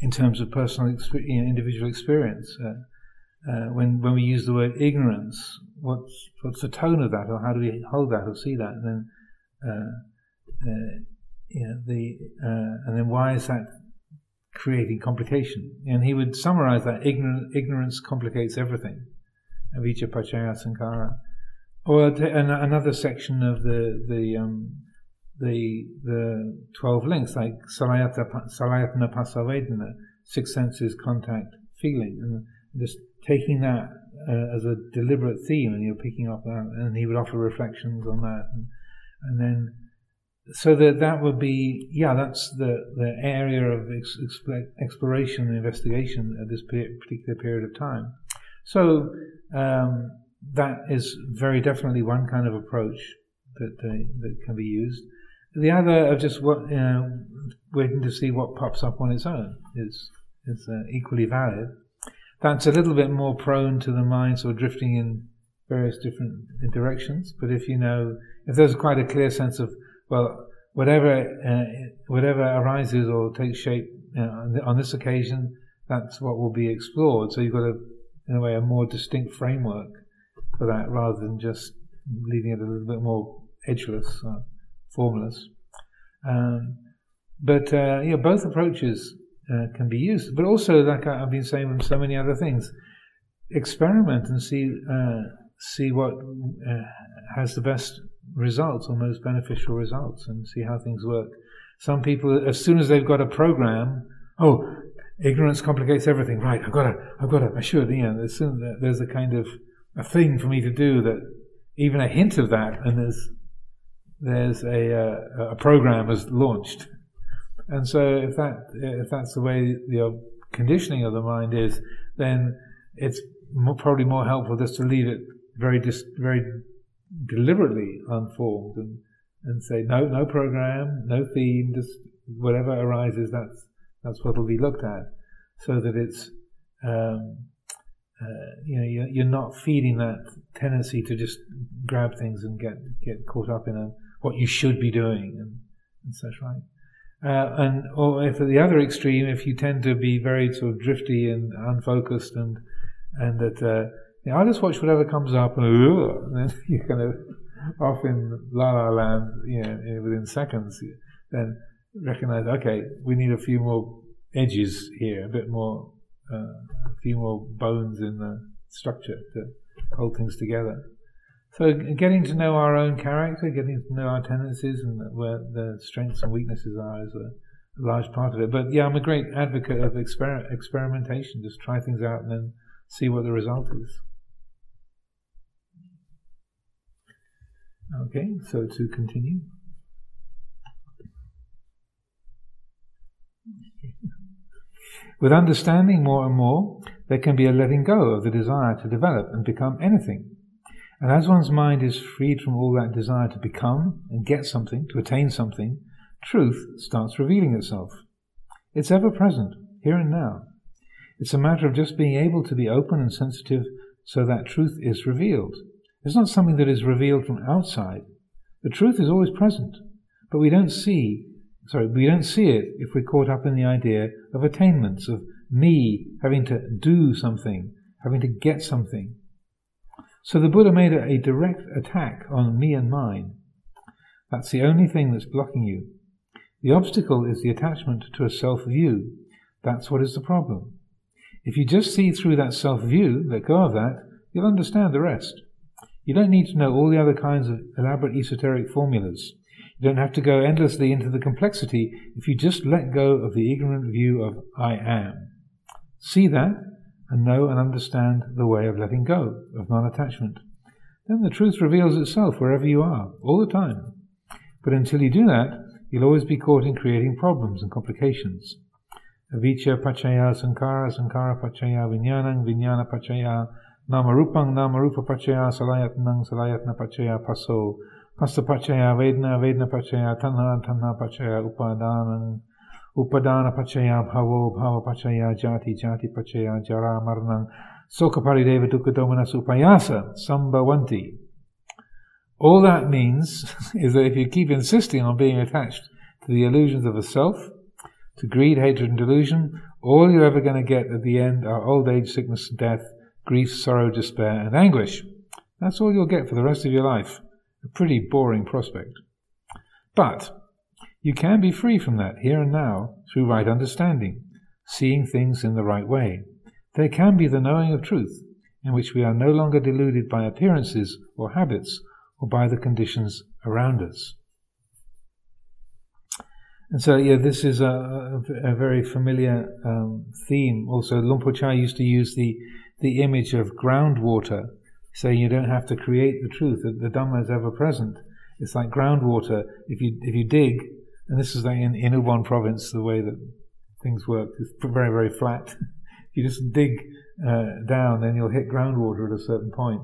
in terms of personal, you know, individual experience? Uh, uh, when when we use the word ignorance, what's what's the tone of that, or how do we hold that or see that? And then, uh, uh you know, the uh, and then why is that creating complication? And he would summarize that ignorance, ignorance complicates everything. Avijja paccaya sankhara. Or another section of the the um, the the twelve links, like salayata, salayatana pasavedana, six senses, contact, feeling, and just taking that uh, as a deliberate theme, and you're picking up that, and he would offer reflections on that, and, and then so that that would be yeah that's the the area of ex- exploration and investigation at this particular period of time. So um, that is very definitely one kind of approach that uh, that can be used. The other of just what know, waiting to see what pops up on its own is is uh, equally valid. That's a little bit more prone to the mind sort of drifting in various different directions but if you know if there's quite a clear sense of well, whatever uh, whatever arises or takes shape uh, on this occasion, that's what will be explored. So you've got a, in a way, a more distinct framework for that, rather than just leaving it a little bit more edgeless, uh, formless. Um, but uh, yeah, both approaches uh, can be used. But also, like I've been saying with so many other things, experiment and see uh, see what uh, has the best results or most beneficial results and see how things work. Some people, as soon as they've got a program, oh, ignorance complicates everything. Right, I've got to, I've got to, I should. You know, as soon as there's a kind of a thing for me to do that, even a hint of that, and there's there's a uh, a program is launched. And so, if that if that's the way the conditioning of the mind is, then it's more, probably more helpful just to leave it very dis, very deliberately unformed and, and say no no program no theme just whatever arises that's that's what will be looked at. So that it's um, uh, you know you're, you're, not feeding that tendency to just grab things and get get caught up in a, what you should be doing and, and such like. Uh, and or if at the other extreme if you tend to be very sort of drifty and unfocused and and that uh, you know, I just watch whatever comes up and, <laughs> and then you're kind of off in la la land, you know, within seconds, then recognize, okay, we need a few more edges here, a bit more, uh, a few more bones in the structure to hold things together. So getting to know our own character, getting to know our tendencies and where the strengths and weaknesses are is a, large part of it. But yeah, I'm a great advocate of exper- experimentation. Just try things out and then see what the result is. Okay, so to continue. With understanding more and more, there can be a letting go of the desire to develop and become anything. And as one's mind is freed from all that desire to become and get something, to attain something, truth starts revealing itself. It's ever present, here and now. It's a matter of just being able to be open and sensitive so that truth is revealed. It's not something that is revealed from outside. The truth is always present, but we don't see, sorry, we don't see it if we're caught up in the idea of attainments, of me having to do something, having to get something. So the Buddha made a, a direct attack on me and mine. That's the only thing that's blocking you. The obstacle is the attachment to a self view. That's what is the problem. If you just see through that self view, let go of that, you'll understand the rest. You don't need to know all the other kinds of elaborate esoteric formulas. You don't have to go endlessly into the complexity if you just let go of the ignorant view of I am. See that and know and understand the way of letting go, of non attachment. Then the truth reveals itself wherever you are, all the time. But until you do that, you'll always be caught in creating problems and complications. Avicca pachaya sankara, sankara pachaya vinyanang, vinyana pachaya Namarupang Namarupa Pachaya Salayatnang Salayatna Pachaya Paso. Pasta Pachaya Vedna Vedna Pachaya Tanha Tanha Pachaya Upadanang Upadana Pachaya Bhavo Bhava Pachaya Jati Jati Pachaya Jara Marnang Sokapari Deva Dukkhadomana Supayasa Sambhavanti. All that means <laughs> is that if you keep insisting on being attached to the illusions of a self, to greed, hatred, and delusion, all you're ever going to get at the end are old age, sickness, and death, grief, sorrow, despair, and anguish. That's all you'll get for the rest of your life. A pretty boring prospect. But you can be free from that here and now through right understanding, seeing things in the right way. There can be the knowing of truth, in which we are no longer deluded by appearances or habits or by the conditions around us. And so, yeah, this is a, a, very familiar um, theme. Also, Luang Chai used to use the the image of groundwater, saying you don't have to create the truth. That the Dhamma is ever present. It's like groundwater. If you if you dig, and this is like in, in Ubon province, the way that things work is very very flat. <laughs> if you just dig uh, down, then you'll hit groundwater at a certain point.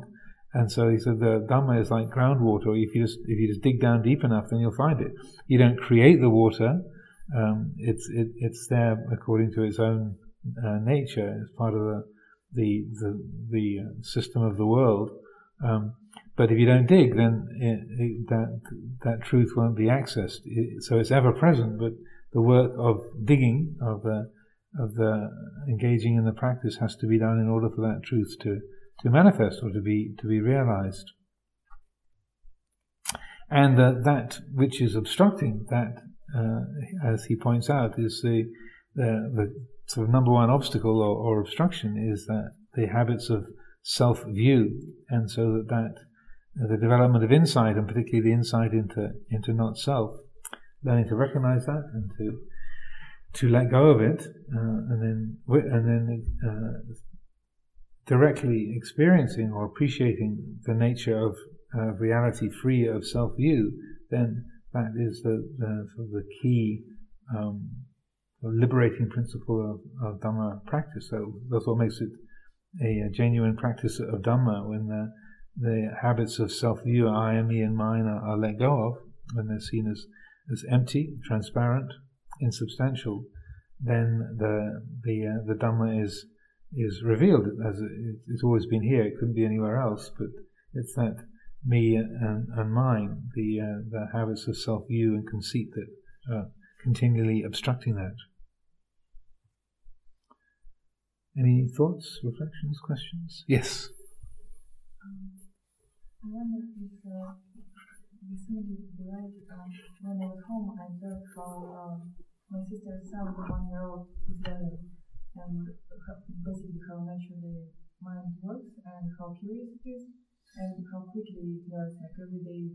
And so he said the Dhamma is like groundwater. If you just if you just dig down deep enough, then you'll find it. You don't create the water. Um, it's it, it's there according to its own uh, nature. It's part of the the the, the uh, system of the world. Um, but if you don't dig, then it, it, that that truth won't be accessed. It, so it's ever present, but the work of digging of the of the engaging in the practice has to be done in order for that truth to to manifest or to be to be realized. And uh, that which is obstructing that, uh, as he points out, is the, the, the sort of number one obstacle or, or, obstruction is that the habits of self view, and so that that uh, the development of insight, and particularly the insight into into not self, learning to recognize that and to to let go of it, uh, and then and then uh, directly experiencing or appreciating the nature of uh, reality free of self view, then that is the, the, sort of the key um, liberating principle of, of Dhamma practice. So that's what makes it a, a genuine practice of Dhamma when the, the habits of self view, I am, me, and mine are, are, let go of, when they're seen as, as empty, transparent, insubstantial, then the, the, uh, the Dhamma is is revealed as it's always been here. It couldn't be anywhere else, but it's that me and, and mine, the uh, the habits of self view and conceit that are continually obstructing that. Any thoughts, reflections, questions? Yes. Um, I wonder if uh, the right um, when I was home, I felt how um, my sister's son, one year old, is learning and basically how naturally mind works and how curious it is and how quickly it learns like every day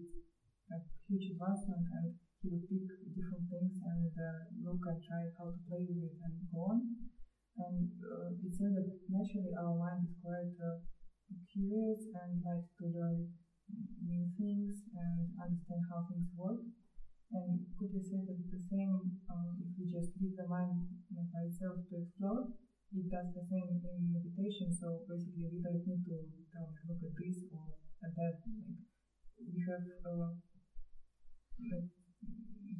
like huge advancement and he would pick different things and uh, look and try how to play with it and go on and uh, it seems that naturally our mind is quite uh, curious and likes to learn new things and understand how things work and could you say that the same, um, if we just leave the mind by itself to explore, it does the same in meditation. So basically, we don't need to um, look at this or at that. Like we have uh, like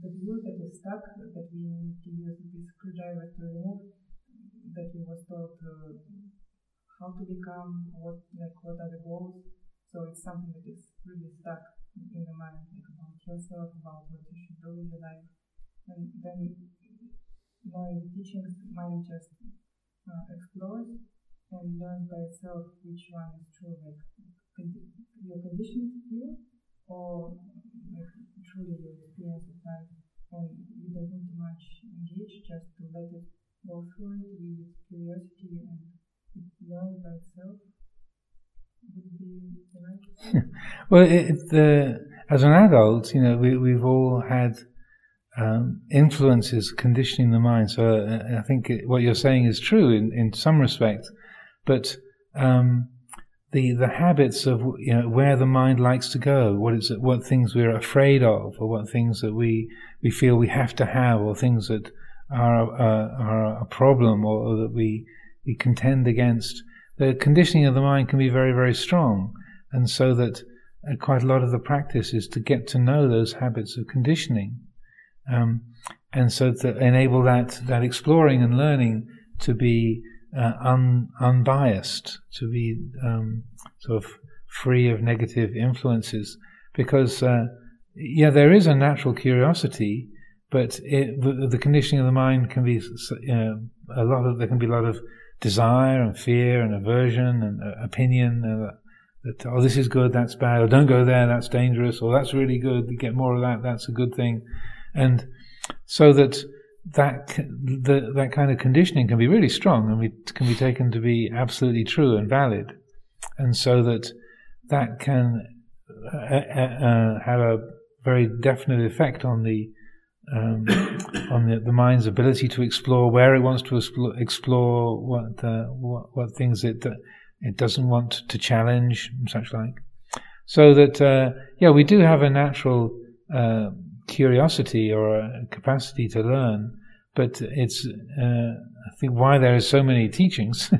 the view that is stuck that we need to use this screwdriver to remove. That we was taught uh, how to become, what like what are the goals. So it's something that is really stuck in the mind, like about yourself, about what you should do in your life. And then knowing the teachings, mind just uh, explores and learns by itself which one is true, like your conditioned view or truly your experience of life. And to much engage, just to let it go through it with curiosity and it by itself well, it, as an adult, you know, we, we've all had um, influences conditioning the mind. So uh, I think it, what you're saying is true in, in some respect, but um, the the habits of you know where the mind likes to go, what is it, what things we're afraid of, or what things that we we feel we have to have, or things that are uh, are a problem, or, or that we we contend against the conditioning of the mind can be very, very strong. And so that uh, quite a lot of the practice is to get to know those habits of conditioning. Um, and so to enable that, that exploring and learning to be uh, un, unbiased, to be um, sort of free of negative influences. Because, uh, yeah, there is a natural curiosity, but it, the conditioning of the mind can be a lot of, there can be a lot of desire and fear and aversion and uh, opinion uh, that oh this is good that's bad or don't go there that's dangerous or that's really good get more of that that's a good thing and so that that the, that kind of conditioning can be really strong and we, can be taken to be absolutely true and valid and so that that can uh, uh, uh have a very definite effect on the um, <coughs> on the, the, mind's ability to explore where it wants to explore, explore what, uh, what, what things it uh, It doesn't want to challenge and such like. So that, uh, yeah, we do have a natural uh, curiosity or a capacity to learn, but it's, uh, I think, why there are so many teachings.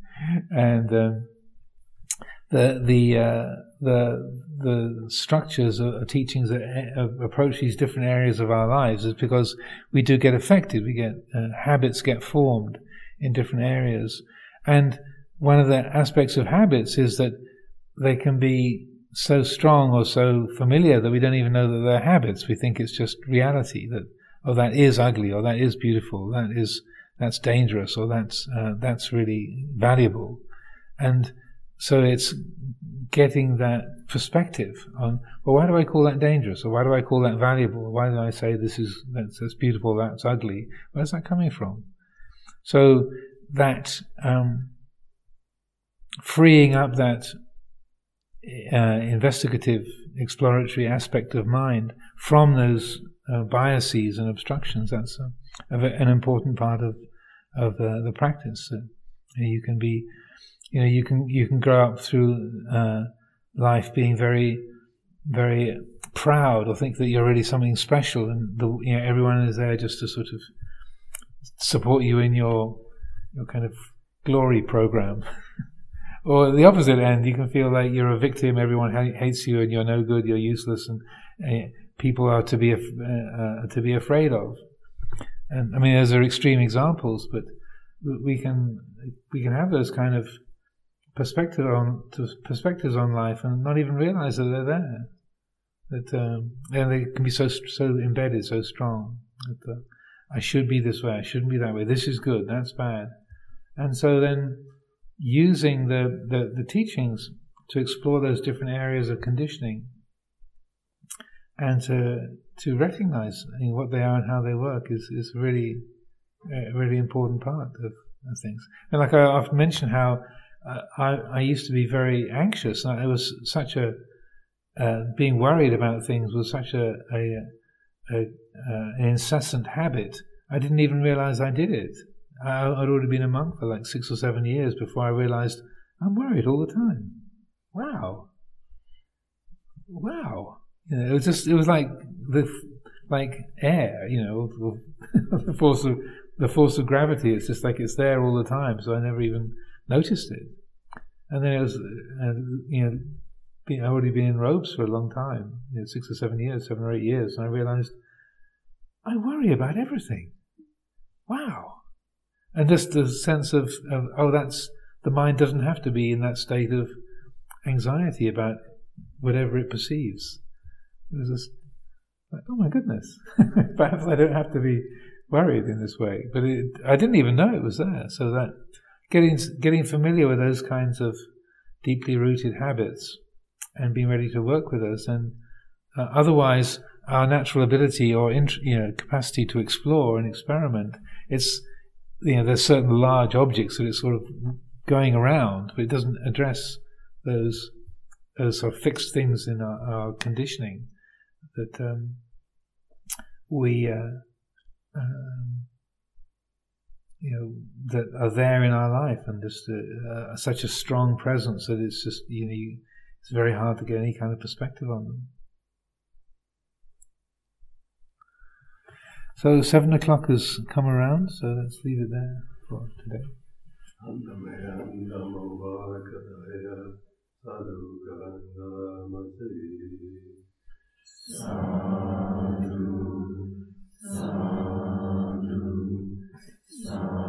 <laughs> and um, the, the, uh, the, the structures of teachings that uh, approach these different areas of our lives is because we do get affected. We get uh, habits get formed in different areas. And one of the aspects of habits is that they can be so strong or so familiar that we don't even know that they're habits. We think it's just reality that oh that is ugly or that is beautiful, that is that's dangerous or that's uh, that's really valuable, and so it's getting that perspective on well why do I call that dangerous or why do I call that valuable? Why do I say this is that's, that's beautiful, that's ugly? Where's that coming from? So that um, freeing up that uh, investigative, exploratory aspect of mind from those uh, biases and obstructions. That's a, a, an important part of of uh, the practice. you can be, you know, you can you can grow up through uh, life being very, very proud or think that you're really something special, and the, you know everyone is there just to sort of support you in your your kind of glory program. <laughs> or the opposite end, you can feel like you're a victim. Everyone hates you, and you're no good. You're useless, and uh, people are to be uh, uh, to be afraid of. And I mean, those are extreme examples, but we can we can have those kind of perspective on perspectives on life, and not even realize that they're there. That um, and they can be so so embedded, so strong. That uh, I should be this way. I shouldn't be that way. This is good. That's bad. And so then using the, the, the teachings to explore those different areas of conditioning and to to recognize what they are and how they work is is really a really important part of, of things. And like I, have mentioned, how uh, I I used to be very anxious. It was such a uh, being worried about things was such a, a, a, a an incessant habit. I didn't even realize I did it. I, would already been a monk for like six or seven years before I realized I'm worried all the time. Wow. Wow. You know, it was just, it was like the, like air, you know, <laughs> the force of, the force of gravity. It's just like it's there all the time. So I never even noticed it. And then it was, uh, you know, been, I'd already been in robes for a long time, you know, six or seven years, seven or eight years. And I realized I worry about everything. Wow and just the sense of, of, oh, that's the mind doesn't have to be in that state of anxiety about whatever it perceives. It was just like, oh my goodness, <laughs> perhaps I don't have to be worried in this way. But it, I didn't even know it was there. So that getting getting familiar with those kinds of deeply rooted habits and being ready to work with us, and uh, otherwise our natural ability or you know capacity to explore and experiment, it's you know, there's certain large objects that it's sort of going around, but it doesn't address those those sort of fixed things in our, our conditioning that um, we uh, um, you know that are there in our life and just uh, uh, such a strong presence that it's just you know it's very hard to get any kind of perspective on them. So seven o'clock has come around, so let's leave it there for today. Sadhu, sadhu, sadhu.